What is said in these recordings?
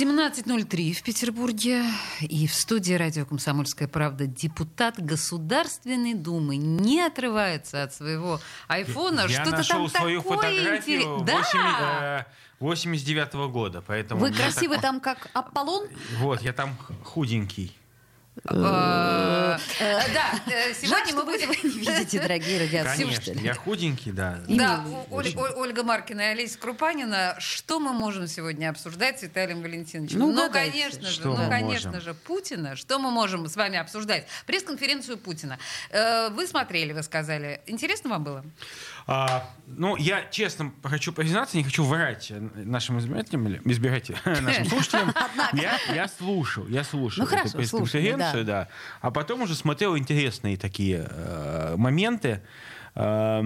17.03 в Петербурге. И в студии радио «Комсомольская правда» депутат Государственной Думы не отрывается от своего айфона. Я Что-то нашел там свою такое фотографию интерес- Да! 89 -го года, поэтому... Вы мне красивый так- там как Аполлон? Вот, я там худенький. Э, э, Да, э, сегодня Жаль, мы вы будем... этого не видите, дорогие Конечно, радиослушатели. я худенький, да. Да, Ольга Маркина и Олеся Крупанина. Что мы можем сегодня обсуждать с Виталием Валентиновичем? Ну, Ну, конечно же, ну, конечно же, Путина. Что мы можем с вами обсуждать? Пресс-конференцию Путина. Вы смотрели, вы сказали. Интересно вам было? А, ну, я честно хочу признаться, не хочу врать нашим избирателям, или- избирателям, нашим слушателям. Я, я слушал, я слушал Ну, эту хорошо, пресс-конференцию, слушали, да. А потом уже смотрел интересные такие э, моменты. Э,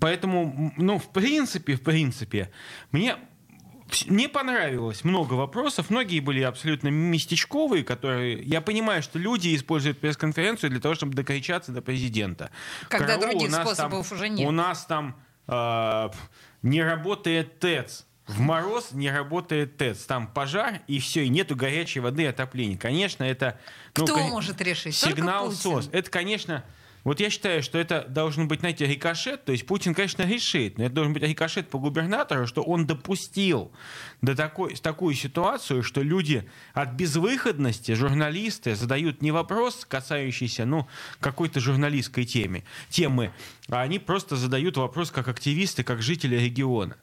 Поэтому, ну, в принципе, в принципе, мне мне понравилось много вопросов. Многие были абсолютно местечковые, которые... Я понимаю, что люди используют пресс-конференцию для того, чтобы докричаться до президента. Когда Караул, других способов там- уже нет. У нас там э, не работает ТЭЦ. В мороз не работает ТЭЦ. Там пожар, и все, и нету горячей воды и отопления. Конечно, это... ну, Кто кон- может решить? Сигнал. СОС. Это, конечно... Вот я считаю, что это должен быть, знаете, рикошет. То есть Путин, конечно, решит, но это должен быть рикошет по губернатору, что он допустил до такой, такую ситуацию, что люди от безвыходности, журналисты, задают не вопрос, касающийся ну, какой-то журналистской темы, темы, а они просто задают вопрос как активисты, как жители региона.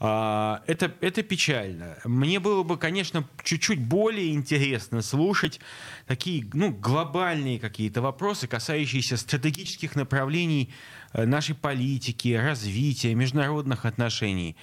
А, Это, это печально. Мне было бы, конечно, чуть-чуть более интересно слушать такие ну, глобальные какие-то вопросы, касающиеся стратегических направлений э, нашей политики, развития, международных отношений.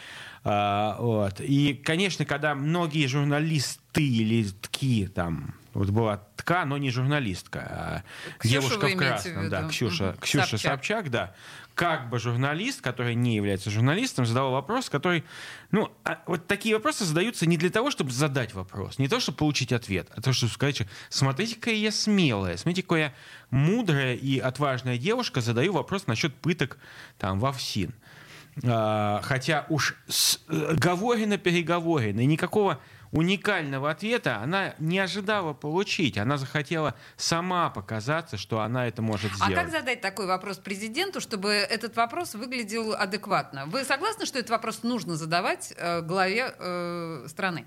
А, Вот. И, конечно, когда многие журналисты или тки там, вот была тка, но не журналистка, а Ксюшу девушка в в красном, виду? да, Ксюша, Мгм. Ксюша Собчак. Собчак, да, как бы журналист, который не является журналистом, задал вопрос, который, ну, а вот такие вопросы задаются не для того, чтобы задать вопрос, не то, чтобы получить ответ, а то, чтобы сказать, что смотрите, какая я смелая, смотрите, какая я мудрая и отважная девушка, задаю вопрос насчет пыток там в ОФСИН. А, Хотя уж с- э, говорено-переговорено, и никакого уникального ответа она не ожидала получить. Она захотела сама показаться, что она это может А сделать. как задать такой вопрос президенту, чтобы этот вопрос выглядел адекватно? Вы согласны, что этот вопрос нужно задавать э, главе э, страны?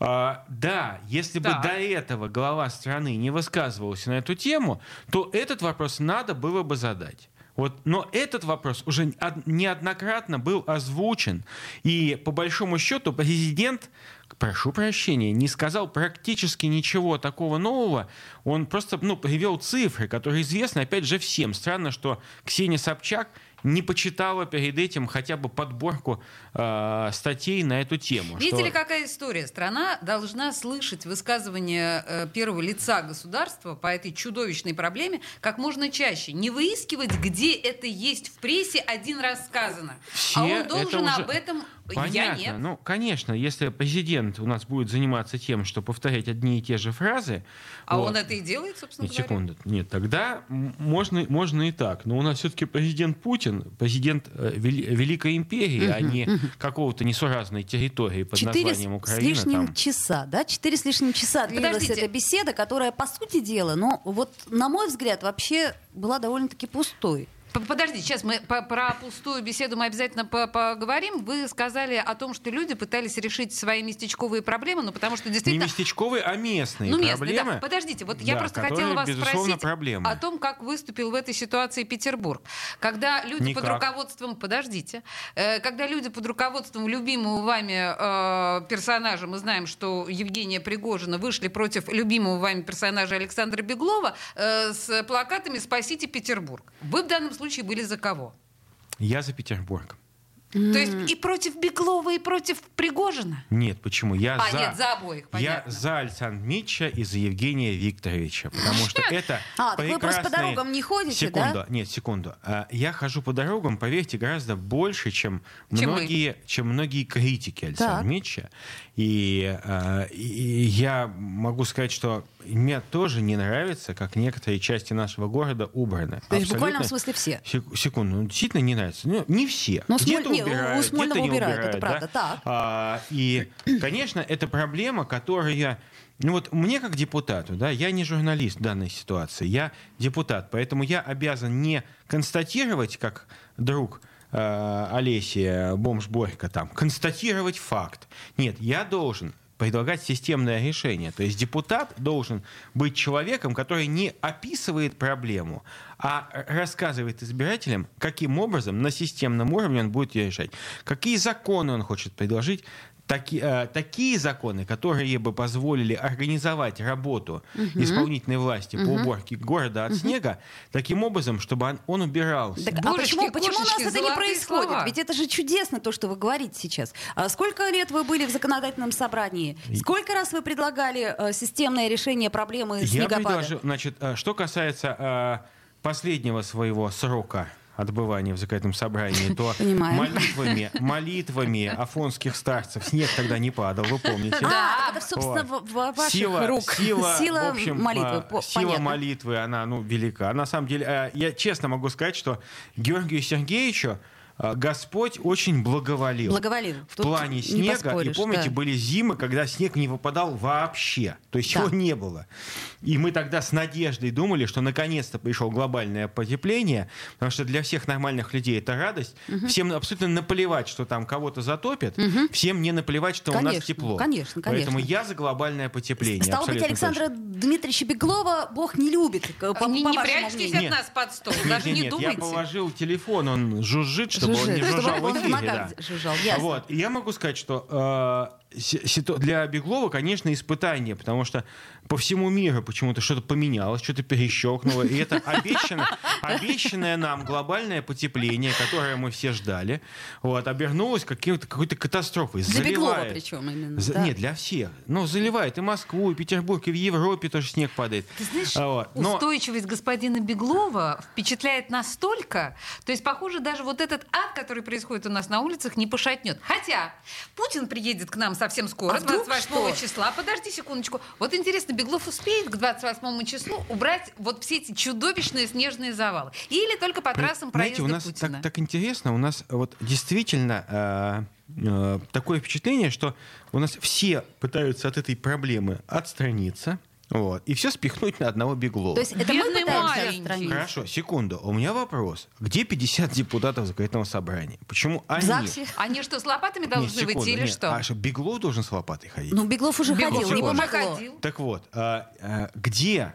А, да, если бы Так. до этого глава страны не высказывался на эту тему, то этот вопрос надо было бы задать. Вот, но этот вопрос уже од- неоднократно был озвучен, и по большому счету президент, прошу прощения, не сказал практически ничего такого нового. Он просто ну, привел цифры, которые известны, опять же, всем. Странно, что Ксения Собчак не почитала перед этим хотя бы подборку э, статей на эту тему. Видите что- ли, какая история? Страна должна слышать высказывания э, первого лица государства по этой чудовищной проблеме как можно чаще. Не выискивать, где это есть в прессе, один раз сказано. Все а он это должен уже об этом... Я Понятно. нет. Ну, конечно, если президент у нас будет заниматься тем, что повторять одни и те же фразы. А вот. он это и делает, собственно Нет, говоря. секунду. Нет, тогда можно, можно и так. Но у нас все-таки президент Путин, президент э, вели- Великой империи, а не какого-то несуразной территории под Четыре названием с Украина. лишним там. часа, да? Четыре с лишним часа длилась Подождите. эта беседа, которая, по сути дела, ну, вот, на мой взгляд, вообще была довольно-таки пустой. Подождите, сейчас мы по- про пустую беседу мы обязательно по- поговорим. Вы сказали о том, что люди пытались решить свои местечковые проблемы, ну потому что Не действительно... местечковые, а местные Ну, местные, проблемы. да. Подождите, вот я Да, просто которые, хотела вас спросить проблемы. о том, как выступил в этой ситуации Петербург. Когда люди под Никак. руководством... Подождите. Э, Когда люди под руководством любимого вами э, персонажа, мы знаем, что Евгения Пригожина вышли против любимого вами персонажа Александра Беглова э, с плакатами «Спасите Петербург». Вы в данном случае были за кого? Я за Петербург. То есть и против Беглова, и против Пригожина? Нет, почему? Я А, за... нет, за обоих, Я понятно. за Александра Митча и за Евгения Викторовича, потому что это А, вы просто по дорогам не ходите, секунду, да? Нет, секунду. А, Я хожу по дорогам, поверьте, гораздо больше, чем, Чем вы. многие, чем многие критики Александра Так. Митча. И, а, и- я могу сказать, что мне тоже не нравится, как некоторые части нашего города убраны. То есть в Абсолютно. смысле все? Сек- Секунду, ну, действительно не нравится. Ну, не все. Ну, Где-то Не, у убирают, Смольного где-то не убирают, это убирают, правда, да. так. А, и, конечно, это проблема, которая... Ну вот мне как депутату, да, я не журналист в данной ситуации, я депутат, поэтому я обязан не констатировать, как друг э, Олеси, бомж Борька там, констатировать факт. Нет, я должен предлагать системное решение. То есть депутат должен быть человеком, который не описывает проблему, а рассказывает избирателям, каким образом на системном уровне он будет ее решать. Какие законы он хочет предложить, таки- э, такие законы, которые бы позволили организовать работу исполнительной власти по уборке города от снега, таким образом, чтобы он, он убирался. Так, а Божечки, почему, почему у нас это не происходит? слова. Ведь это же чудесно, то, что вы говорите сейчас. А сколько лет вы были в законодательном собрании? Сколько раз вы предлагали э, системное решение проблемы Я снегопада? предложил, значит, э, что касается э, последнего своего срока отбывания в законодательном собрании, то молитвами, молитвами афонских старцев снег тогда не падал, вы помните? А, Да. это, собственно, Вот. ваших сила, рук. Сила, Сила в общем, молитвы. а, по- сила понятно. молитвы, она ну, велика. На самом деле, э, я честно могу сказать, что Георгию Сергеевичу Господь очень благоволил. Благоволил. В Тут плане не снега. И помните, да. были зимы, когда снег не выпадал вообще. То есть Да. его не было. И мы тогда с надеждой думали, что наконец-то пришло глобальное потепление, потому что для всех нормальных людей это радость. Всем абсолютно наплевать, что там кого-то затопит. Всем не наплевать, что у нас Конечно, тепло. конечно, Поэтому конечно. я за глобальное потепление. Стало быть, Александра Дмитриевича Беглова Бог не любит. По, не по не прячьтесь мнению. от нас под стол, даже нет, не нет, я думайте. положил телефон, он жужжит, чтобы он не жужжал чтобы в эфире. да. Вот. И я могу сказать, что э, для Беглова, конечно, испытание, потому что по всему миру почему-то что-то поменялось, что-то перещелкнуло. И это обещано, обещанное нам глобальное потепление, которое мы все ждали, вот, обернулось каким-то, какой-то катастрофой. Для Беглова Заливает. причем именно. За- да. Нет, для всех. Ну, заливает и Москву, и Петербург, и в Европе тоже снег падает. Ты знаешь, А, вот. Но- устойчивость господина Беглова впечатляет настолько, то есть, похоже, даже вот этот ад, который происходит у нас на улицах, не пошатнет. Хотя Путин приедет к нам совсем скоро, А вдруг 28 что? числа. Подожди секундочку. Вот интересно, Беглов успеет к 28 числу убрать вот все эти чудовищные снежные завалы? Или только по трассам Знаете, проезда у нас Путина? так, так интересно, у нас вот действительно э, э, такое впечатление, что у нас все пытаются от этой проблемы отстраниться. Вот, и все спихнуть на одного Беглова. То есть это мы Бедный пытаемся маленький. отстранить? Хорошо, секунду. У меня вопрос. Где 50 депутатов законодательного собрания? Почему В они... ЗАГСе? Они что, с лопатами Нет, должны секунду, выйти или нет. что? А что, Беглов должен с лопатой ходить? Ну, Беглов уже Беглов ходил, не помогло. ходил. Так вот, а, а, где,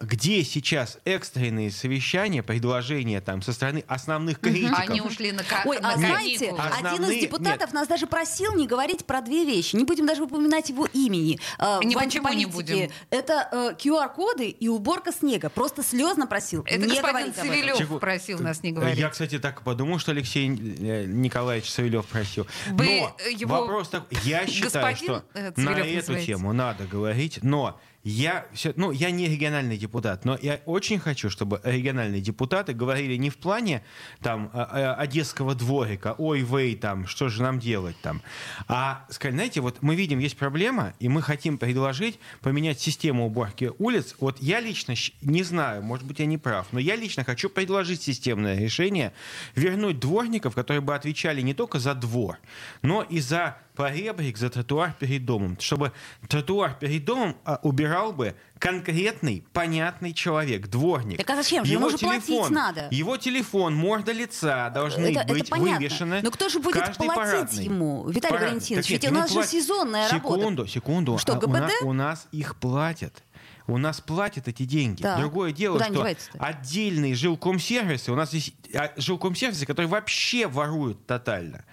где сейчас экстренные совещания, предложения там, со стороны основных критиков? Они ушли на, Ой, а знаете, а- один Основные- из депутатов нас даже просил не говорить про две вещи. Не будем даже упоминать его имени. Э, Не, в почему не будем? Это э, QR-коды и уборка снега. Просто слезно просил Это не господин говорить об этом. Савелев просил нас не говорить. Я, кстати, так подумал, что Алексей э, Николаевич Савелев просил. Вы, но э, его вопрос такой, я считаю, господин, что э, на эту называете? тему надо говорить, но я, всё- ну, я не региональный депутат, но я очень хочу, чтобы региональные депутаты говорили не в плане там э, э, одесского дворика, ой, вей, там, что же нам делать там, а сказали, знаете, вот мы видим, есть проблема, и мы хотим предложить поменять систему уборки улиц. Вот я лично не знаю, может быть, я не прав, но я лично хочу предложить системное решение, вернуть дворников, которые бы отвечали не только за двор, но и за поребрик, за тротуар перед домом, чтобы тротуар перед домом а, убирал бы конкретный, понятный человек, дворник. Так а зачем же? Ему же платить надо. Его телефон, морда лица должны Это, это быть понятно. вывешены. Но кто же будет платить парадной. ему, Виталий Парад- Валентинович? Так Ведь у нас же платят. сезонная работа. Секунду, секунду. Что, А у, на- ГБД? у нас их платят. У нас платят эти деньги. Так. Другое дело, Куда что отдельные жилкомсервисы, у нас здесь а, жилкомсервисы, которые вообще воруют тотально.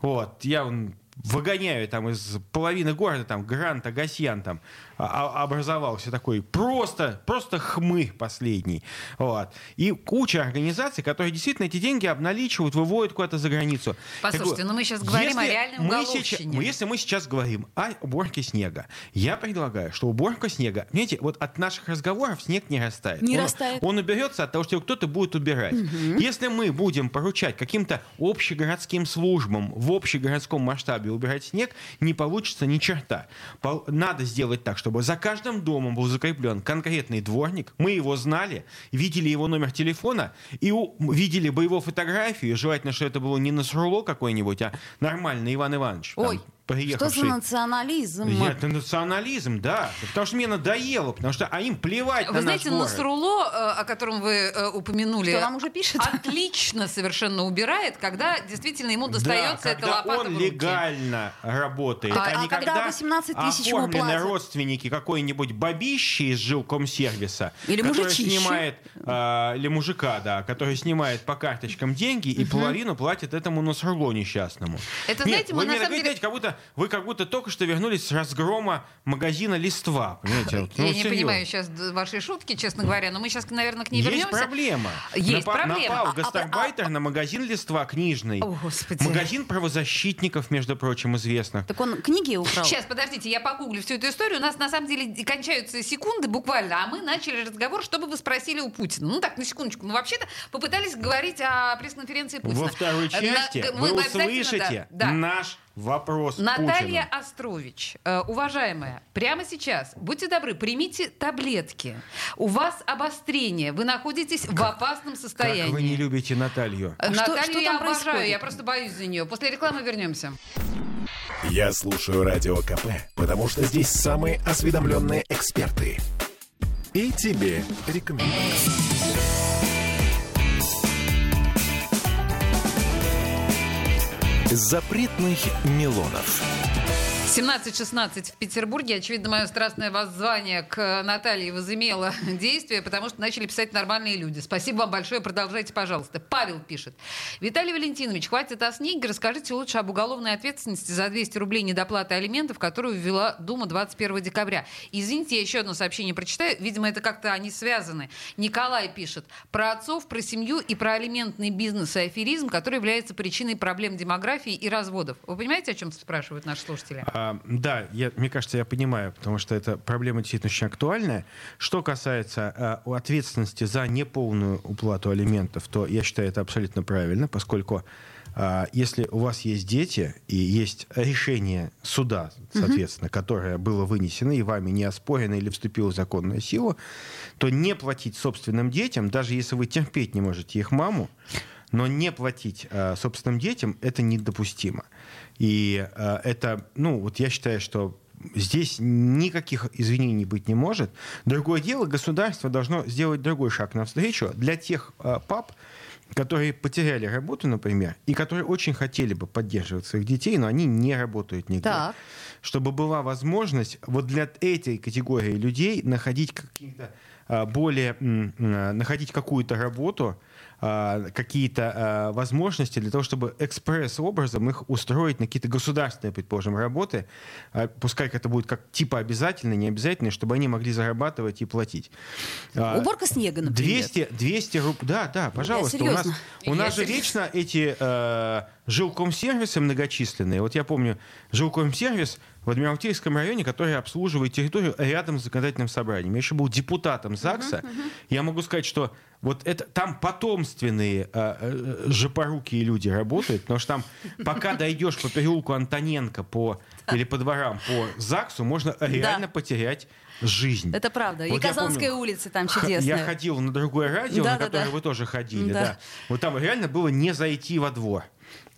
Вот, я выгоняю там из половины города, там Грант, Агасьян там образовался такой просто, просто хмы последний. Вот. И куча организаций, которые действительно эти деньги обналичивают, выводят куда-то за границу. Послушайте, но мы сейчас говорим о реальной мы сейчас, Если мы сейчас говорим о уборке снега, я предлагаю, что уборка снега, знаете, вот от наших разговоров снег не растает. Не он, растает. Он уберется от того, что кто-то будет убирать. Угу. Если мы будем поручать каким-то общегородским службам в общегородском масштабе убирать снег, не получится ни черта. Надо сделать так, чтобы за каждым домом был закреплен конкретный дворник. Мы его знали, видели его номер телефона и видели бы его фотографию. Желательно, что это было не на Сруло какой-нибудь, а нормальный Иван Иванович. Ой, там, приехавший... Что за национализм? Это национализм, да. Потому что мне надоело, потому что а им плевать Вы на знаете, наш город. Насруло, э, о котором вы э, упомянули, что нам уже пишет? отлично совершенно убирает, когда действительно ему достается да, эта лопата он легально работает, а, а, а когда 18 тысяч ему платят? родственники какой-нибудь бабищи из жилкомсервиса, или который мужичище. снимает, э, или мужика, да, который снимает по карточкам деньги и половину платит этому Насруло несчастному. Это, Нет, знаете, мы на самом деле... как будто вы как будто только что вернулись с разгрома магазина «Листва». Понимаете? Вот, ну, Я не понимаю сейчас вашей шутки, честно говоря, но мы сейчас, наверное, к ней Есть вернемся. проблема. Есть Напа- проблема. Напал А- а- гастарбайтер на магазин «Листва» книжный. О, Господи. Магазин правозащитников, между прочим, известных. Так он книги украл? Сейчас, подождите, я погуглю всю эту историю. У нас на самом деле кончаются секунды буквально, а мы начали разговор, чтобы вы спросили у Путина. Ну так, на секундочку. Мы вообще-то попытались говорить о пресс-конференции Путина. Во второй части На- вы обязательно, услышите да, да. наш вопрос Наталья Путину. Острович, э, уважаемая, прямо сейчас, будьте добры, примите таблетки. У вас обострение, вы находитесь в опасном состоянии. Как вы не любите Наталью? Э, А что- Наталью что я там обожаю, происходит? я просто боюсь за нее. После рекламы вернемся. Я слушаю Радио КП, потому что здесь самые осведомленные эксперты. И тебе рекомендую. Запретных Милонов. 17.16 в Петербурге. Очевидно, мое страстное воззвание к Наталье возымело действие, потому что начали писать нормальные люди. Спасибо вам большое. Продолжайте, пожалуйста. Павел пишет. Виталий Валентинович, хватит о снеге. Расскажите лучше об уголовной ответственности за 200 рублей недоплаты алиментов, которую ввела Дума 21 декабря. Извините, я еще одно сообщение прочитаю. Видимо, это как-то они связаны. Николай пишет. Про отцов, про семью и про алиментный бизнес и аферизм, который является причиной проблем демографии и разводов. Вы понимаете, о чем спрашивают наши слушатели? А, да, я, мне кажется, я понимаю, потому что эта проблема действительно очень актуальная. Что касается а, ответственности за неполную уплату алиментов, то я считаю это абсолютно правильно, поскольку а, если у вас есть дети и есть решение суда, соответственно, угу. которое было вынесено и вами не оспорено или вступило в законную силу, то не платить собственным детям, даже если вы терпеть не можете их маму, но не платить э, собственным детям это недопустимо. И э, это, ну, вот я считаю, что здесь никаких извинений быть не может. Другое дело, государство должно сделать другой шаг навстречу для тех э, пап, которые потеряли работу, например, и которые очень хотели бы поддерживать своих детей, но они не работают нигде. Так. Чтобы была возможность вот для этой категории людей находить какие-то более находить какую-то работу, какие-то возможности для того, чтобы экспресс-образом их устроить на какие-то государственные, предположим, работы, пускай это будет как типа обязательно, не обязательно, чтобы они могли зарабатывать и платить. Уборка снега, например. 200, 200 рублей. Да, да, пожалуйста. У нас, у нас же вечно эти э, жилкомсервисы многочисленные. Вот я помню жилкомсервис в Адмиралтейском районе, который обслуживает территорию рядом с законодательным собранием. Я еще был депутатом ЗАГСа. Uh-huh, uh-huh. Я могу сказать, что вот это там потомственные э, э, жопорукие люди работают, потому что там пока дойдешь по переулку Антоненко по, или по дворам по ЗАГСу, можно реально потерять жизнь. Это правда. Вот и Казанская помню, улица там чудесная. Я ходил на другое радио, да, на которое да, вы тоже ходили. Да. Да. Вот там реально было не зайти во двор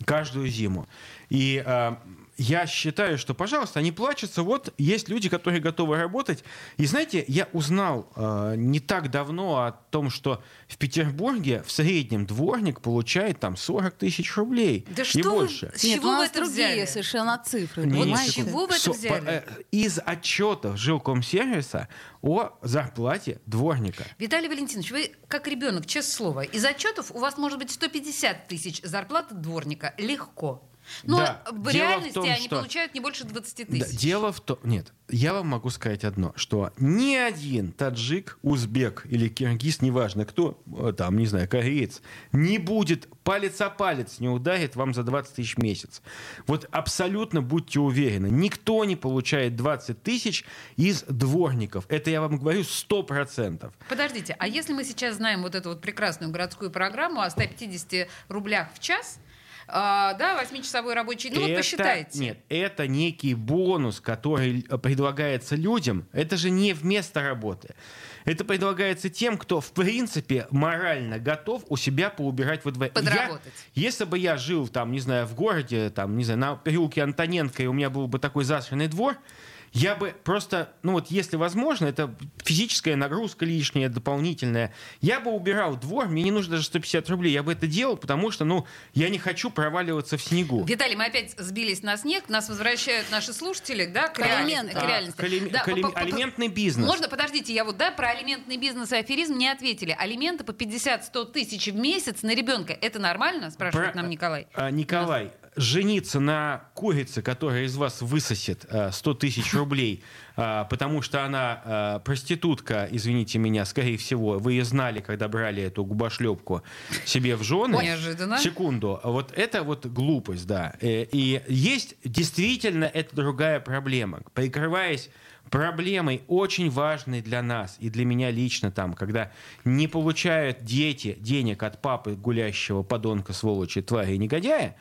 каждую зиму. И э, я считаю, что, пожалуйста, они плачутся. Вот есть люди, которые готовы работать. И знаете, я узнал э, не так давно о том, что в Петербурге в среднем дворник получает там 40 тысяч рублей да и что больше. Вы, с чего Нет, вы это другие взяли? совершенно цифры. Не, вот с чего вы это взяли? По, э, из отчетов жилкомсервиса о зарплате дворника. Виталий Валентинович, вы как ребенок, честное слово, из отчетов у вас может быть 150 тысяч зарплаты дворника. Легко. Но Да. в Дело в реальности том, они что- получают не больше 20 Да, тысяч. дело в том... Нет, я вам могу сказать одно, что ни один таджик, узбек или киргиз, неважно кто, э, там, не знаю, кореец, не будет палец о палец не ударит вам за 20 тысяч в месяц. Вот абсолютно будьте уверены, никто не получает 20 тысяч из дворников. Это я вам говорю 100%. Подождите, а если мы сейчас знаем вот эту вот прекрасную городскую программу о 150 рублях в час, а, да, 8-часовой рабочий день, ну вот Это- посчитайте. Нет, это некий бонус, который э, предлагается людям. Это же не вместо работы. Это предлагается тем, кто, в принципе, морально готов у себя поубирать во дворе. Подработать. Я- если бы я жил, там, не знаю, в городе, там, не знаю, на переулке Антоненко, и у меня был бы такой засранный двор, я бы просто, ну вот если возможно, это физическая нагрузка лишняя, дополнительная, я бы убирал двор, мне не нужно даже 150 рублей, я бы это делал, потому что, ну, я не хочу проваливаться в снегу. Виталий, мы опять сбились на снег, нас возвращают наши слушатели, да, к, К реальности. алиментам. к реальности. Алим- Да, к алим- по- по- алиментный бизнес. Можно, подождите, я вот, да, про алиментный бизнес и аферизм не ответили. Алименты по 50-100 тысяч в месяц на ребенка, это нормально, спрашивает Про- нам Николай? А, Николай, жениться на курице, которая из вас высосет а, 100 тысяч рублей, а, потому что она а, проститутка, извините меня, скорее всего, вы ее знали, когда брали эту губошлепку себе в жены. Неожиданно. Секунду. Вот это вот глупость, да. Э, И есть действительно это другая проблема. Прикрываясь проблемой очень важной для нас и для меня лично там, когда не получают дети денег от папы гулящего подонка, сволочи, твари и негодяя,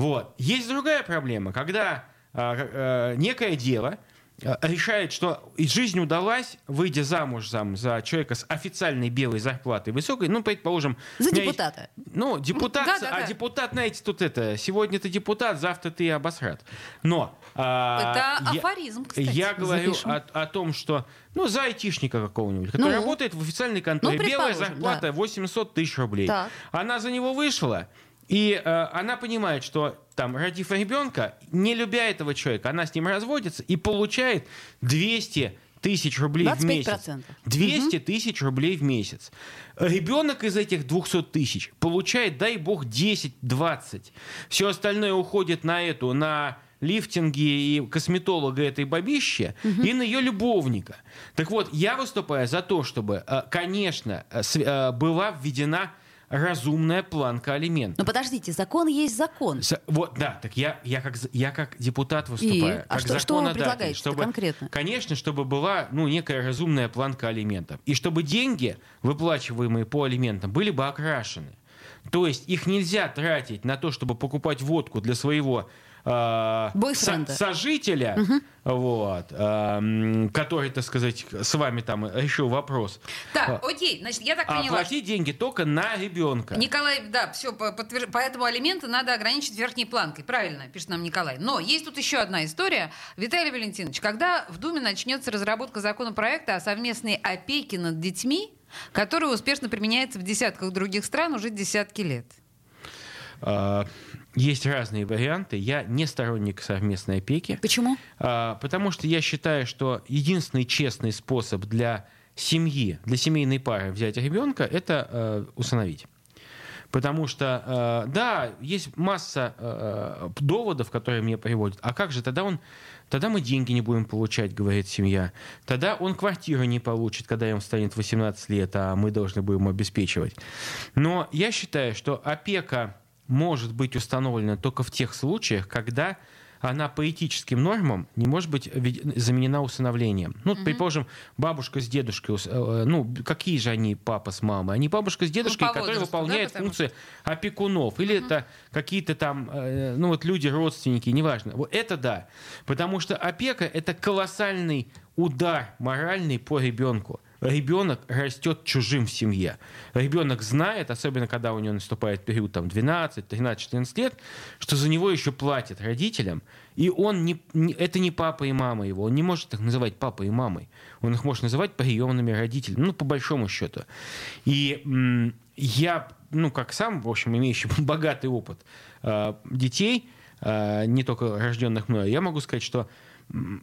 вот. Есть другая проблема, когда а, а, некое дело а, решает, что жизнь удалась, выйдя замуж там, за человека с официальной белой зарплатой высокой, ну, предположим... За меня есть- депутата. ну, депутат, Да, да, а да. депутат, знаете, тут это, сегодня ты депутат, завтра ты обосрат. Но... а, Это я- афоризм, кстати. Я говорю Запишем. о, о том, что, ну, за айтишника какого-нибудь, который Ну? работает в официальной конторе, Ну, белая зарплата да. 800 тысяч рублей. Так. Она за него вышла, и э, она понимает, что там, родив ребенка, не любя этого человека, она с ним разводится и получает 200 тысяч рублей в 25%. месяц. 200 тысяч рублей в месяц. Ребенок из этих 200 тысяч получает, дай бог, 10-20. Все остальное уходит на эту, на лифтинги и косметолога этой бабищи и на ее любовника. Так вот, я выступаю за то, чтобы, э, конечно, э, э, была введена разумная планка алиментов. Но подождите, закон есть закон. С- Вот, да, так я, я, как, я как депутат выступаю. А как что- что вы предлагаете-то чтобы, конкретно? Конечно, чтобы была ну, некая разумная планка алиментов. И чтобы деньги, выплачиваемые по алиментам, были бы окрашены. То есть их нельзя тратить на то, чтобы покупать водку для своего э, со- сожителя, вот, э, который, так сказать, с вами там решил вопрос. Так, окей, значит, я так А поняла, платить деньги только на ребенка. Николай, да, все, поэтому алименты надо ограничить верхней планкой. Правильно, пишет нам Николай. Но есть тут еще одна история. Виталий Валентинович, когда в Думе начнется разработка законопроекта о совместной опеке над детьми, который успешно применяется в десятках других стран уже десятки лет? А, Есть разные варианты. Я не сторонник совместной опеки. Почему? А, Потому что я считаю, что единственный честный способ для семьи, для семейной пары взять ребенка, это э, усыновить. Потому что, э, да, есть масса э, доводов, которые мне приводят. А как же тогда он, тогда мы деньги не будем получать, говорит семья. Тогда он квартиру не получит, когда ему станет 18 лет, а мы должны будем обеспечивать. Но я считаю, что опека может быть установлена только в тех случаях, когда она по этическим нормам не может быть заменена усыновлением. Ну, предположим, бабушка с дедушкой, э, ну, какие же они папа с мамой? Они бабушка с дедушкой, по которые да, выполняют потому функции опекунов. Или это какие-то там, э, ну, вот люди, родственники, неважно. Вот это да. Потому что опека — это колоссальный удар моральный по ребенку. Ребенок растет чужим в семье. Ребенок знает, особенно когда у него наступает период там, 12, 13, 14 лет, что за него еще платят родителям, и он не, не- это не папа и мама его. Он не может их называть папой и мамой. Он их может называть приемными родителями, ну, по большому счету. И м, я, ну, как сам, в общем, имеющий богатый опыт э, детей, э, не только рожденных мной, я могу сказать, что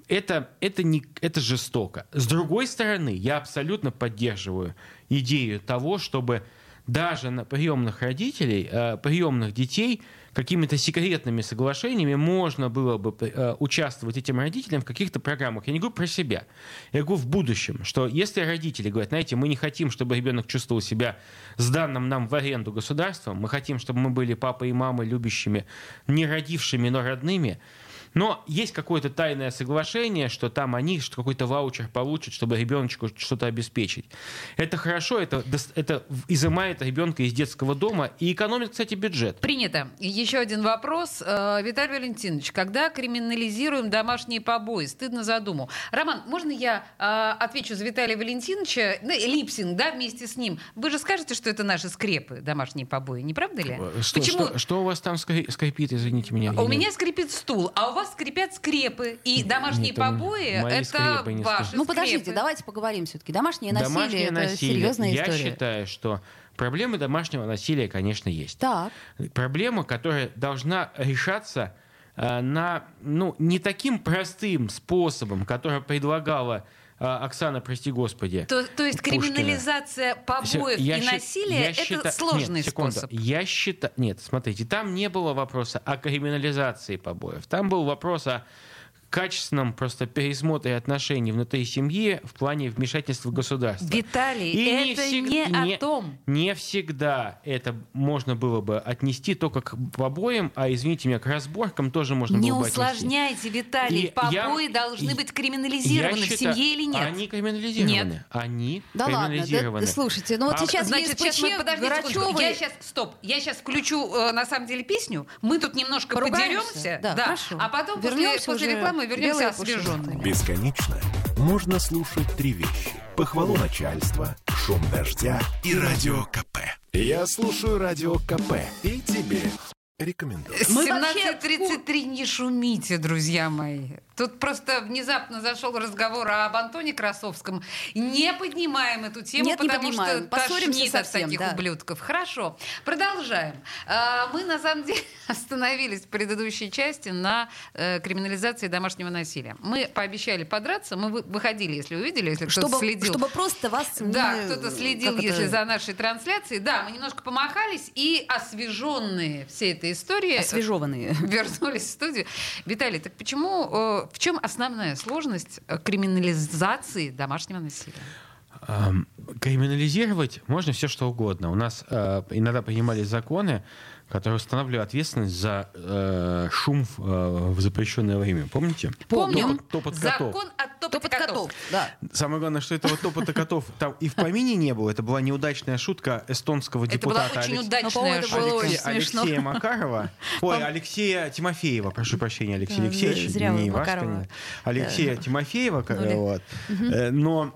это, это, не, это жестоко. С другой стороны, я абсолютно поддерживаю идею того, чтобы даже на приемных родителей, э, приемных детей какими-то секретными соглашениями можно было бы э, участвовать этим родителям в каких-то программах. Я не говорю про себя. Я говорю в будущем, что если родители говорят, знаете, мы не хотим, чтобы ребенок чувствовал себя сданным нам в аренду государством, мы хотим, чтобы мы были папой и мамой любящими, не родившими, но родными, но есть какое-то тайное соглашение, что там они что какой-то ваучер получат, чтобы ребеночку что-то обеспечить. Это хорошо, это, это изымает ребенка из детского дома и экономит, кстати, бюджет. Принято. Еще один вопрос. Э, Виталий Валентинович, когда криминализируем домашние побои? Стыдно задумал. Роман, можно я э, отвечу за Виталия Валентиновича? Ну, липсинг, да, вместе с ним. Вы же скажете, что это наши скрепы, домашние побои, не правда ли? Что, Почему? что, что у вас там скрипит, извините меня? У меня скрипит стул, а у вас скрипят скрепы. И домашние Нет, побои это ваши Ну подождите, давайте поговорим все-таки. Домашнее насилие домашнее это насилие. серьезная Я история. Я считаю, что проблемы домашнего насилия, конечно, есть. Так. Проблема, которая должна решаться на ну, не таким простым способом, который предлагала э, Оксана, прости господи. То, то есть Пушкина. криминализация побоев я и насилия это счита... сложный нет, способ. Я считаю, нет, смотрите, там не было вопроса о криминализации побоев, там был вопрос о качественном просто пересмотре отношений внутри семьи в плане вмешательства государства. Виталий, и это не, всег... не о том. Не всегда это можно было бы отнести только к побоям, а, извините меня, к разборкам тоже можно не было бы отнести. Не усложняйте, Виталий. И Побои я... должны быть криминализированы я в семье или нет? Они криминализированы. Нет. Они да криминализированы. Ладно, да, слушайте, ну вот а, сейчас значит, сейчас мы, подождите Грачевой... Я сейчас, стоп, я сейчас включу, э, на самом деле, песню. Мы тут немножко Поругаемся? подеремся. Да, да. А потом Вернемся после, после рекламы мы вернемся освеженными. Бесконечно можно слушать три вещи. Похвалу начальства, шум дождя и радио КП. Я слушаю радио КП и тебе рекомендую. 17.33 не шумите, друзья мои. Тут просто внезапно зашел разговор об Антоне Красовском. Не поднимаем эту тему, Нет, потому что тошнит от таких да. ублюдков. Хорошо, продолжаем. А, мы, на самом деле, остановились в предыдущей части на э, криминализации домашнего насилия. Мы пообещали подраться, мы выходили, если увидели, если кто-то следил. Чтобы просто вас Да, кто-то следил, если за нашей трансляцией. Да, мы немножко помахались, и освеженные всей этой истории... Освежеванные. Вернулись в студию. Виталий, так почему э, в чем основная сложность э, криминализации домашнего насилия? Криминализировать можно все что угодно. У нас э, иногда принимались законы, которые устанавливают ответственность за э, шум в, э, в запрещенное время. Помните? Помним. Топот, топот котов. Закон от топота топот котов. котов. Да. Самое главное, что этого топота котов там и в помине не было. Это была неудачная шутка эстонского депутата. Это была очень Алекс... удачная шутка. Алексея, Алексея Макарова. Ой, Алексея Тимофеева, прошу прощения, Алексей Алексеевич. Не Ивашка, Алексея Тимофеева. Вот. Э, но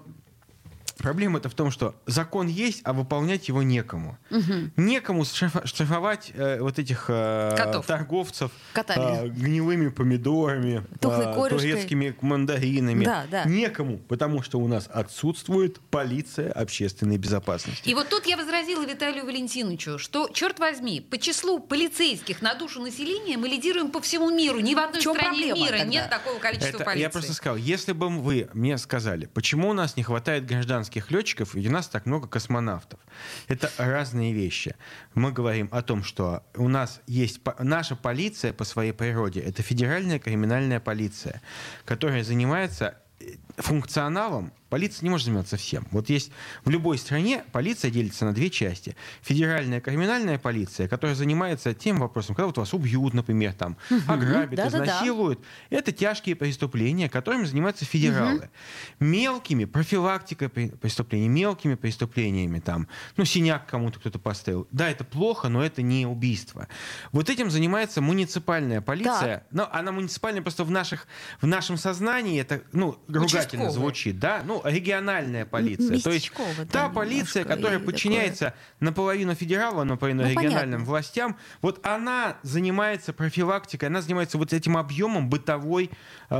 Проблема-то в том, что закон есть, а выполнять его некому. Угу. Некому штрафовать э, вот этих э, торговцев э, гнилыми помидорами, э, турецкими мандаринами. Да, да. Некому, потому что у нас отсутствует полиция общественной безопасности. И вот тут я возразила Виталию Валентиновичу, что, черт возьми, по числу полицейских на душу населения мы лидируем по всему миру. Ни в одной в стране мира тогда? нет такого количества Это, полиции. Я просто сказал, если бы вы мне сказали, почему у нас не хватает гражданских гражданских летчиков, и у нас так много космонавтов. Это разные вещи. Мы говорим о том, что у нас есть наша полиция по своей природе, это федеральная криминальная полиция, которая занимается э, функционалом Полиция не может заниматься всем. Вот есть в любой стране полиция делится на две части. Федеральная криминальная полиция, которая занимается тем вопросом, когда вот вас убьют, например, там, угу. ограбят, да, изнасилуют. Да, да. Это тяжкие преступления, которыми занимаются федералы. Угу. Мелкими, профилактика преступлений, мелкими преступлениями, там, ну, синяк кому-то кто-то поставил. Да, это плохо, но это не убийство. Вот этим занимается муниципальная полиция. Да. Но она муниципальная просто в, наших, в нашем сознании, это, ну, ругательно Участковый. звучит, да, ну, региональная полиция. То есть та полиция, которая подчиняется такое... наполовину федералам, наполовину ну, региональным понятно. властям, вот она занимается профилактикой, она занимается вот этим объемом бытовой,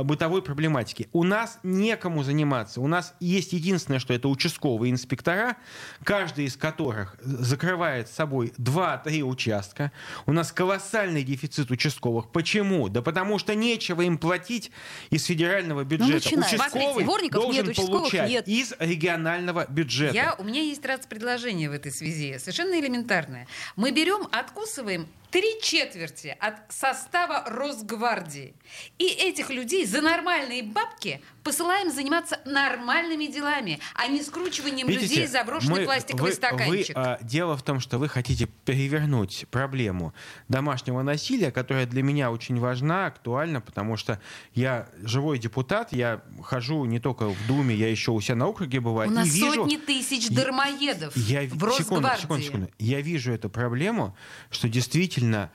бытовой проблематики. У нас некому заниматься. У нас есть единственное, что это участковые инспектора, каждый из которых закрывает с собой 2-3 участка. У нас колоссальный дефицит участковых. Почему? Да потому что нечего им платить из федерального бюджета. Ну, Участковый должен нет, получать получать нет. из регионального бюджета. Я, у меня есть раз предложение в этой связи, совершенно элементарное. Мы берем, откусываем три четверти от состава Росгвардии. И этих людей за нормальные бабки посылаем заниматься нормальными делами, а не скручиванием Видите, людей за брошенный мы- пластиковый вы- стаканчик. вы, а, дело в том, что вы хотите перевернуть проблему домашнего насилия, которая для меня очень важна, актуальна, потому что я живой депутат, я хожу не только в Думе, я еще у себя на округе бываю. У нас вижу, сотни тысяч дармоедов я, в секунду, Росгвардии. секунду, секунду. Я вижу эту проблему, что действительно а,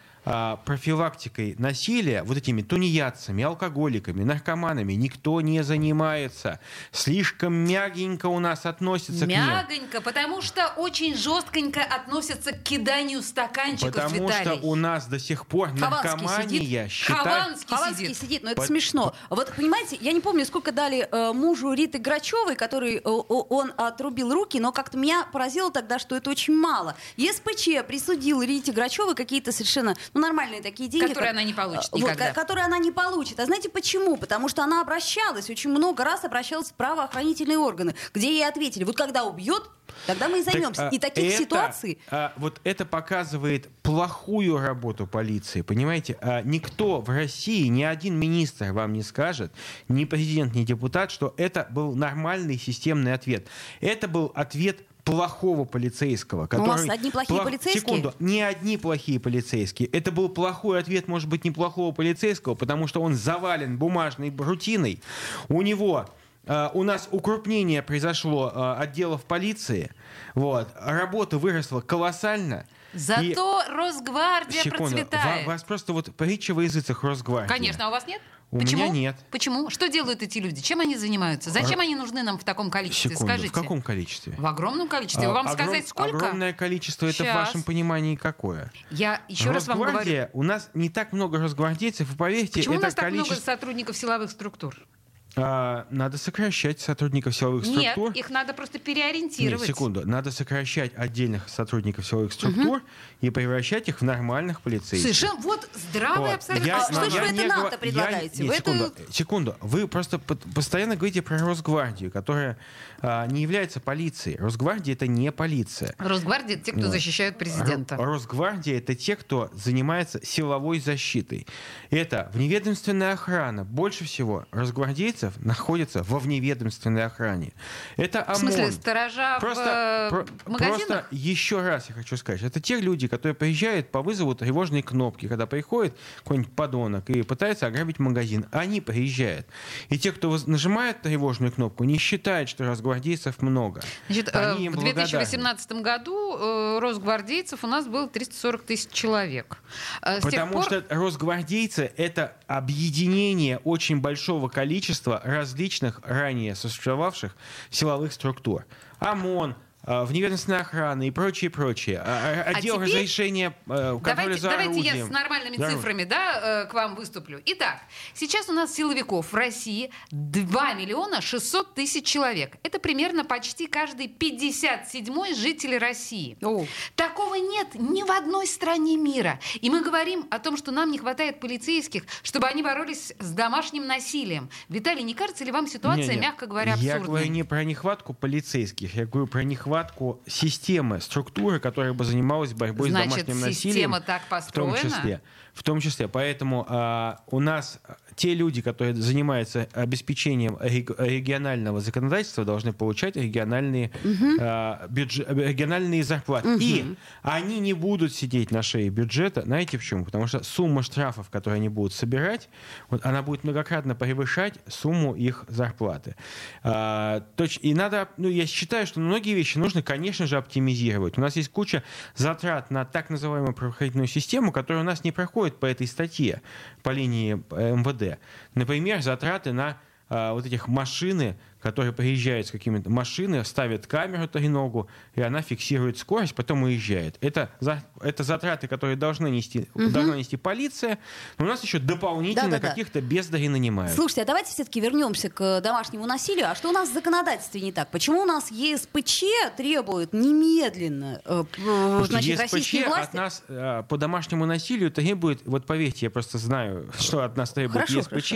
профилактикой насилия вот этими тунеядцами, алкоголиками, наркоманами никто не занимается. Слишком мягенько у нас относятся к ним. Мягонько, потому что очень жестконько относятся к киданию стаканчиков, Потому что Виталий. у нас до сих пор наркомания считает... Хованский Хованский сидит. сидит. но это Под- смешно. Вот понимаете, я не помню, сколько дали э, мужу Риты Грачевой, который э, он отрубил руки, но как-то меня поразило тогда, что это очень мало. ЕСПЧ присудил Рите Грачевой какие-то совершенно ну, нормальные такие деньги. Которые как- она не получит э, никогда. ко- которые она не получит. А знаете почему? Потому что она обращалась, очень много раз обращалась в правоохранительные органы, где ей ответили, вот когда убьет, тогда мы и займемся. Так, а, и таких это, ситуаций... а, вот это показывает плохую работу полиции, понимаете? А, никто в России, ни один министр вам не скажет, ни президент, ни депутат, что это был нормальный системный ответ. Это был ответ плохого полицейского, Ну, у нас который... одни плохие полицейские? Секунду, не одни плохие полицейские. Это был плохой ответ, может быть, неплохого полицейского, потому что он завален бумажной рутиной. У него э, у нас укрупнение произошло э, отделов полиции. Вот. Работа выросла колоссально. И- Зато Росгвардия Секунду, процветает. ва- вас просто вот притча во языцах Росгвардии. Конечно, а у вас нет? У Почему? меня нет. Почему? Что делают эти люди? Чем они занимаются? Зачем они нужны нам в таком количестве? Секунду, Скажите. в каком количестве? В огромном количестве. А, Вам огром- сказать сколько? Огромное количество, это в вашем понимании какое? Я еще раз вам говорю. У нас не так много росгвардейцев, и поверьте, Почему у это нас так количество... много сотрудников силовых структур? А, надо сокращать сотрудников силовых структур. Нет, их надо просто Нет, переориентировать. секунду. Надо сокращать отдельных сотрудников силовых структур и превращать их в нормальных полицейских. Совершенно вот здравый Вот. абсолютно. Я- А что подход. же я вы это нам-то говорю- я- предлагаете? нет, Вы секунду, это- секунду. Вы просто по- постоянно говорите про Росгвардию, которая а, не является полицией. Росгвардия это не полиция. Росгвардия — те, кто Вот. защищают президента. Ро- Росгвардия это те, кто занимается силовой защитой. Это вневедомственная охрана. Больше всего росгвардейцев находится во вневедомственной охране. Это В смысле, ОМОН. сторожа Просто, в про- э, просто еще раз я хочу сказать, это те люди, которые приезжают по вызову тревожной кнопки, когда приходит какой-нибудь подонок и пытается ограбить магазин. Они приезжают. И те, кто нажимает тревожную кнопку, не считают, что разгвардейцев много. Значит, э, Они им в благодарны. 2018 году э, росгвардейцев у нас было 340 тысяч человек. Э, с Потому пор- что росгвардейцы — это объединение очень большого количества различных ранее существовавших силовых структур. ОМОН, э, вневедомственная охрана и прочее, прочее. А- а- Отдел теперь разрешения э, контроля Давайте, за давайте я орудием. с нормальными Да. цифрами да, э, к вам выступлю. Итак, сейчас у нас силовиков в России 2 миллиона 600 тысяч человек. Это примерно почти каждый 57-й житель России. О. Такого нет ни в одной стране мира. И мы говорим о том, что нам не хватает полицейских, чтобы они боролись с домашним насилием. Виталий, не кажется ли вам ситуация, Не-не. мягко говоря, Я абсурдной? говорю не про нехватку полицейских, я говорю про нехватку системы, структуры, которая бы занималась борьбой Значит, с домашним насилием. система так В том построена? числе. В том числе. Поэтому а, у нас те люди, которые занимаются обеспечением рег- регионального законодательства, должны получать региональные, а, бюдже- региональные зарплаты. И они не будут сидеть на шее бюджета. Знаете почему? Потому что сумма штрафов, которые они будут собирать, вот, она будет многократно превышать сумму их зарплаты. А, точ- и надо, ну, я считаю, что многие вещи нужно, конечно же, оптимизировать. У нас есть куча затрат на так называемую правоохранительную систему, которая у нас не проходит по этой статье, по линии э, МВД. Например, затраты на а, вот этих машины, которые приезжают с какими-то машины, ставят камеру треногу, и она фиксирует скорость, потом уезжает. Это, за, это затраты, которые должны нести, должна нести полиция, но у нас еще дополнительно Да-да-да. каких-то бездари нанимают. Слушайте, а давайте все-таки вернемся к домашнему насилию. А что у нас в законодательстве не так? Почему у нас ЕСПЧ требует немедленно э, значит, ЕСПЧ российские от власти? нас э, по домашнему насилию требует, вот поверьте, я просто знаю, что от нас требует Хорошо, ЕСПЧ.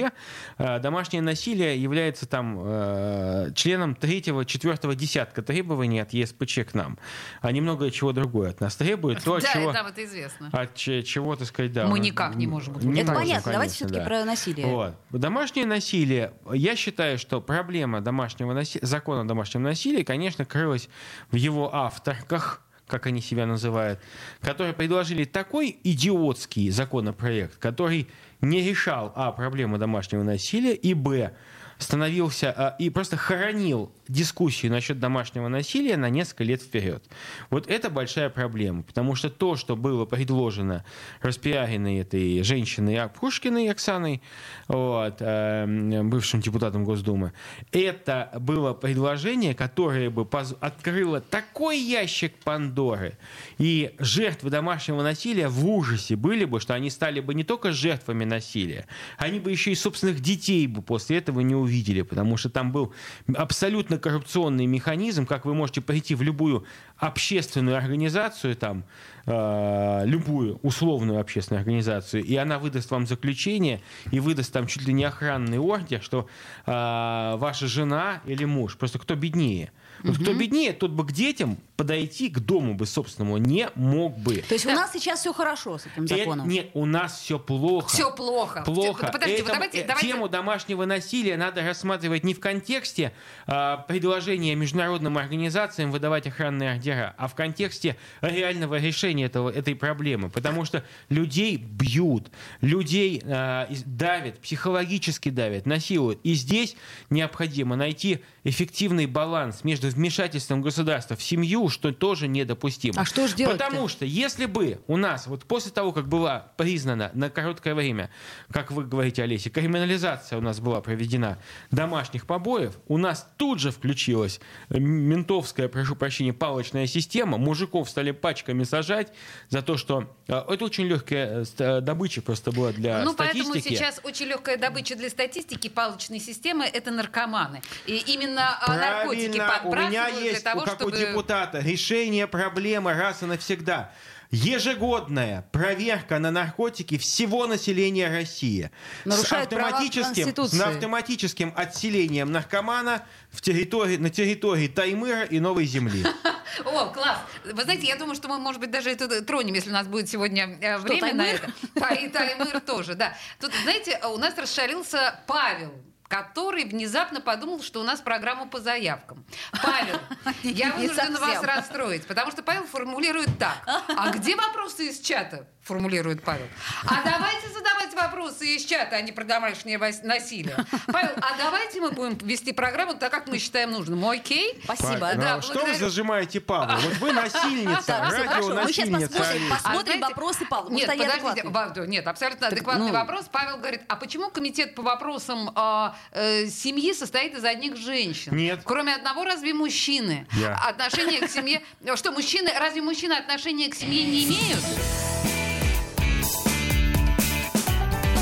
Э, домашнее насилие является там э, членам третьего, четвертого десятка требований от ЕСПЧ к нам. Они многое чего другое от нас требуют. То, от Да, чего, нам это известно. от че- чего, так сказать, да. Мы никак не можем Не Это можем, понятно. Давайте конечно, все-таки да. про насилие. Вот. Домашнее насилие. Я считаю, что проблема домашнего насилия, закона о домашнем насилии, конечно, крылась в его авторках, как они себя называют, которые предложили такой идиотский законопроект, который не решал, а, проблему домашнего насилия, и, б, становился а, и просто хоронил дискуссию насчет домашнего насилия на несколько лет вперед. Вот это большая проблема, потому что то, что было предложено Распиагиной, этой женщиной Ак- Пушкиной Оксаной, вот, э, бывшим депутатом Госдумы, это было предложение, которое бы открыло такой ящик Пандоры, и жертвы домашнего насилия в ужасе были бы, что они стали бы не только жертвами насилия, они бы еще и собственных детей бы после этого не увидели, потому что там был абсолютно коррупционный механизм, как вы можете прийти в любую общественную организацию, там, э, любую условную общественную организацию, и она выдаст вам заключение и выдаст там чуть ли не охранный ордер, что э, ваша жена или муж, просто кто беднее. Вот кто беднее, тот бы к детям подойти к дому бы собственному не мог бы. То есть у нас сейчас все хорошо с этим Э, законом. Нет, у нас все плохо. Все плохо. Плохо. Да Подождите, Этому- давайте, э, давайте. Тему домашнего насилия надо рассматривать не в контексте а, предложения международным организациям выдавать охранные ордера, а в контексте реального решения этого, этой проблемы. Потому что людей бьют, людей из- давят, психологически давят, насилуют. И здесь необходимо найти эффективный баланс между вмешательством государства в семью, что тоже недопустимо. А что ж делать-то? Потому что если бы у нас, вот после того, как была признана на короткое время, как вы говорите, Олеся, криминализация у нас была проведена домашних побоев, у нас тут же включилась э, ментовская, прошу прощения, палочная система, мужиков стали пачками сажать за то, что э, это очень легкая э, добыча просто была для Ну, статистики. поэтому сейчас очень легкая добыча для статистики палочной системы – это наркоманы. И именно а, наркотики Правильно, у меня есть, того, у, как чтобы... у депутата, решение проблемы раз и навсегда. Ежегодная проверка на наркотики всего населения России Нарушает с автоматическим, с автоматическим отселением наркомана в территории, на территории Таймыра и Новой Земли. О, класс. Вы знаете, я думаю, что мы, может быть, даже это тронем, если у нас будет сегодня э, время на Таймыр? это. И Таймыр тоже, да. Тут, знаете, у нас расшарился Павел который внезапно подумал, что у нас программа по заявкам. Павел, я вынуждена вас расстроить, потому что Павел формулирует так. А где вопросы из чата? Формулирует Павел. А давайте задавать вопросы из чата, а не про домашнее насилие. Павел, а давайте мы будем вести программу так, как мы считаем нужным. Окей? Спасибо. Ну, Да, а что вы зажимаете Павла? Вот вы насильница, всё, хорошо. Мы сейчас радионасильница. посмотрим, посмотрим вопросы Павла. Может, Нет, подождите, адекватные. Нет, абсолютно Так, адекватный ну. вопрос. Павел говорит, а почему комитет по вопросам а, э, семьи состоит из одних женщин? Нет. Кроме одного, разве мужчины? Я. Отношение к семье... Что, мужчины, разве мужчины отношения к семье не имеют?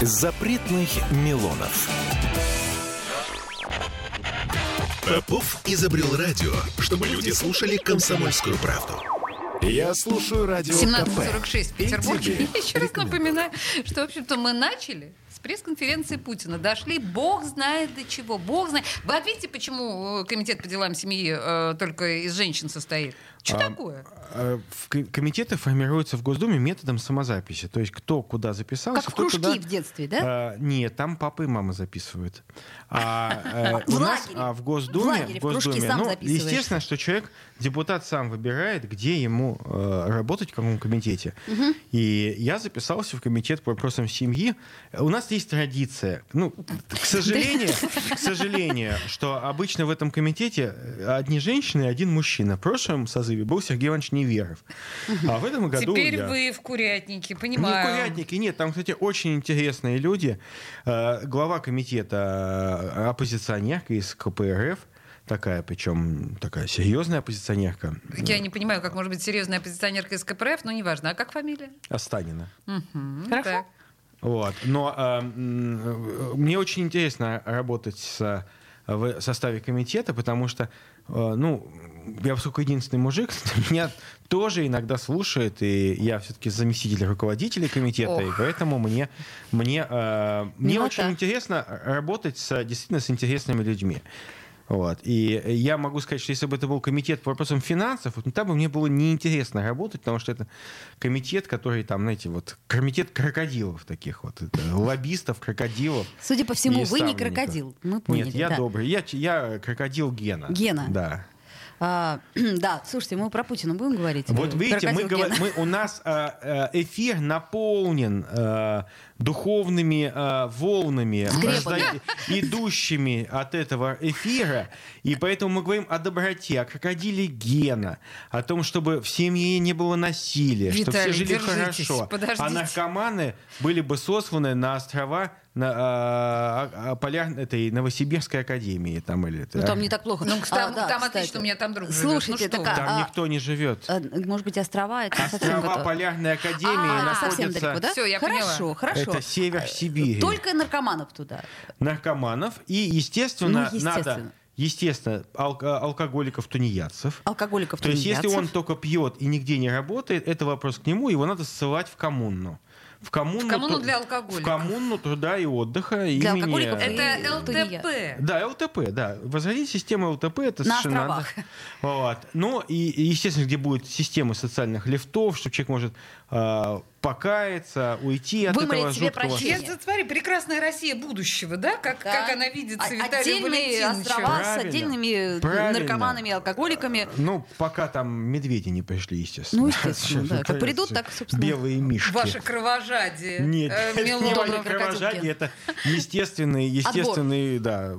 Запретных Милонов. Попов изобрел радио, чтобы люди слушали комсомольскую правду. Я слушаю радио КП. 17.46 в Петербурге. И тебе Я еще раз напоминаю, что, в общем-то, мы начали с пресс-конференции Путина. Дошли, бог знает до чего, бог знает. Вы ответите, почему э, комитет по делам семьи э, только из женщин состоит? Что А, такое? Э, в ко- Комитеты формируются в Госдуме методом самозаписи. То есть кто куда записался, Как в кружки туда- в детстве, да? А, нет, там папа и мама записывают. А, э, В у нас а, в Госдуме, В лагере, в Госдуме, сам ну, естественно, что человек, депутат сам выбирает, где ему э, работать, в каком комитете. И я записался в комитет по вопросам семьи. У нас есть традиция, ну, к сожалению, к сожалению, что обычно в этом комитете одни женщины и один мужчина. В прошлом созыве был Сергей Иванович Неверов. А в этом году Теперь я. вы в курятнике, Не в понимаю. курятнике, нет, там, кстати, очень интересные люди. Э, Глава комитета э, оппозиционерка из КПРФ, такая, причем такая серьезная оппозиционерка. Я не понимаю, как может быть серьезная оппозиционерка из КПРФ, но неважно. А как фамилия? Останина. Мгм, Хорошо. так. Вот. Но э, мне очень интересно работать с, в составе комитета, потому что, э, ну, я поскольку единственный мужик, меня тоже иногда слушают, и я все-таки заместитель руководителя комитета, и Ох. поэтому мне, мне, э, мне Милота. очень интересно работать с, действительно с интересными людьми. Вот. И я могу сказать, что если бы это был комитет по вопросам финансов, вот, там бы мне было неинтересно работать, потому что это комитет, который там, знаете, вот комитет крокодилов таких вот, это, лоббистов, крокодилов. Судя по всему, вы не крокодил. Мы поняли. Нет, я да. добрый. Я, я крокодил Гена. Гена. Да. А, да, слушайте, мы про Путина будем говорить? Вот Э, видите, мы, говор- мы- у нас а, а, эфир наполнен а, духовными а, волнами, разда- идущими от этого эфира. И поэтому мы говорим о доброте, о крокодиле Гена, о том, чтобы в семье не было насилия, чтобы все Виталий, жили хорошо. подождите. А наркоманы были бы сосланы на острова на а, а, поляр- этой Новосибирской академии. Там, или, Ну, там не так плохо. Ну, там, А, да, там кстати. отлично, у меня там друг живет. Слушайте, ну, что так, вы. а- там никто не живет. А, Может быть, острова? Это совсем Острова готово. Полярной академии А, совсем находятся... далеко, да? Всё, я хорошо, поняла. хорошо. Это север Сибири. Только наркоманов туда. наркоманов и, естественно, Ну, естественно. надо, естественно, алко- алкоголиков, тунеядцев. Алкоголиков, То есть, если он только пьет и нигде не работает, это вопрос к нему, его надо ссылать в коммуну. В коммуну, В коммуну для алкоголиков. В коммуну труда и отдыха Для имени... алкоголиков и- Это. ЛТП. Да, ЛТП, да. Возродить систему ЛТП это На совершенно... островах. Вот. Ну, и, и, естественно, где будет система социальных лифтов, чтобы человек может а, покаяться, уйти от Вымолить этого себе жуткого... прощение. Я смотри, прекрасная Россия будудущего, да? Как, Да. как она видится А- Отдельные острова с Правильно. отдельными Правильно. наркоманами, алкоголиками. Ну, пока там медведи не пришли, естественно. Ну, естественно, да. Как придут, так, собственно. Белые мишки. Ваше кровожадие. Нет, э, не ваше кровожадие, это естественный, естественный, да,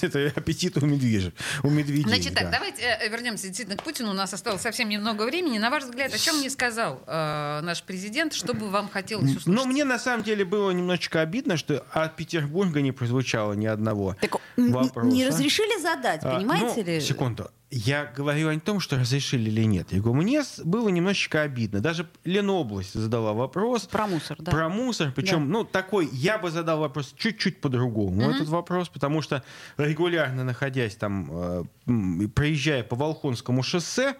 это аппетит у медвежьих, у медведей. Значит так, да. давайте э, вернемся действительно к Путину. У нас осталось совсем немного времени. На ваш взгляд, о чем не сказал э, наш президент? Что бы вам хотелось услышать? Но мне на самом деле было немножечко обидно, что от Петербурга не прозвучало ни одного Так, вопроса. не разрешили задать, А, понимаете ну, ли? Секунду. Я говорю о том, что разрешили или нет. Я говорю, мне было немножечко обидно. Даже Ленобласть задала вопрос. Про мусор, да. Про мусор. Причем, ну, такой, я бы задал вопрос чуть-чуть по-другому, этот вопрос, потому что регулярно находясь там, э, проезжая по Волхонскому шоссе,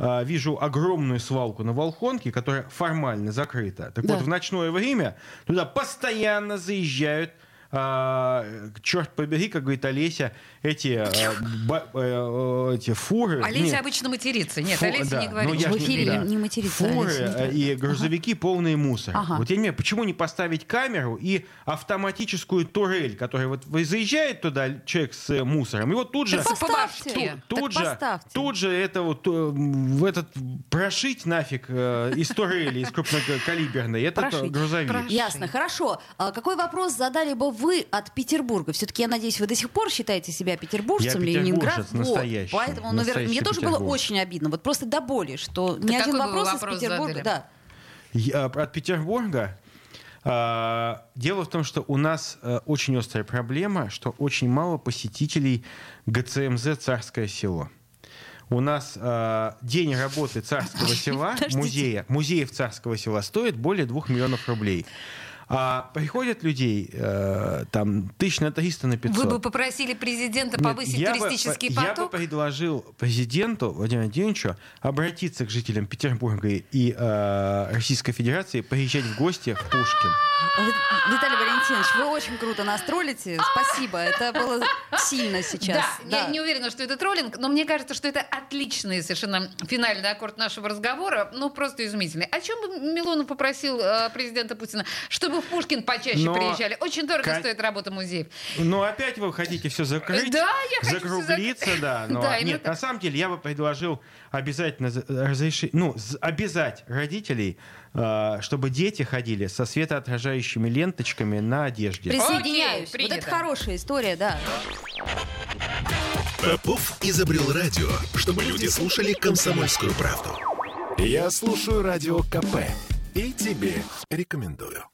э, вижу огромную свалку на Волхонке, которая формально закрыта. Так Да. вот, в ночное время туда постоянно заезжают а, черт побери, как говорит Олеся, эти, а, ба- э, эти фуры. Олеся нет, обычно матерится. Нет, Фу- Олеся да, не говорит. ну, В не- эфире да. не материться, Фуры э, так. и грузовики полные мусора. Ага. Вот я не понимаю, почему не поставить камеру и автоматическую турель, которая вот вы- заезжает туда человек с э, мусором, и вот тут же... Поставьте. Тут Так же, поставьте. тут же это вот э, в этот прошить нафиг э, из турели, из крупнокалиберной, этот э, Прошить. грузовик. Прошить. Ясно, хорошо. А какой вопрос задали бы вы от Петербурга? Все-таки, я надеюсь, вы до сих пор считаете себя петербуржцем, Я Ленинград. настоящий, Поэтому, наверное, мне настоящий тоже было очень обидно. Вот просто до боли, что ни Так один вопрос из Петербурга. задали? Да. Я- от Петербурга. а, Дело в том, что у нас э, очень острая проблема, что очень мало посетителей ГЦМЗ «Царское село». У нас э, день работы Царского села, музея, музеев Царского села стоит более 2 миллионов рублей. А приходят людей э, там тысяч на 300 на 500. Вы бы попросили президента Нет, повысить я бы- туристический Я бы поток? предложил президенту Владимиру Владимировичу обратиться к жителям Петербурга и э, Российской Федерации, приезжать в гости в Пушкин. Ви- Виталий Валентинович, вы очень круто нас троллите. Спасибо. Это было сильно сейчас. Да, я не уверена, что это троллинг, но мне кажется, что это отличный совершенно финальный аккорд нашего разговора, ну просто изумительный. О чем бы Милонов попросил э, президента Путина? Чтобы в Пушкин почаще Но- приезжали. Очень дорого Ка- стоит работа музеев. Но опять вы хотите все закрыть, Да, я хочу закруглиться, закрыть. да. Но Да, нет, так. на самом деле я бы предложил обязательно за- разрешить, ну, обязать родителей, э, чтобы дети ходили со светоотражающими ленточками на одежде. Присоединяюсь. Окей, вот это хорошая история, да. Попов изобрел радио, чтобы люди слушали комсомольскую правду. Я слушаю радио КП и тебе рекомендую.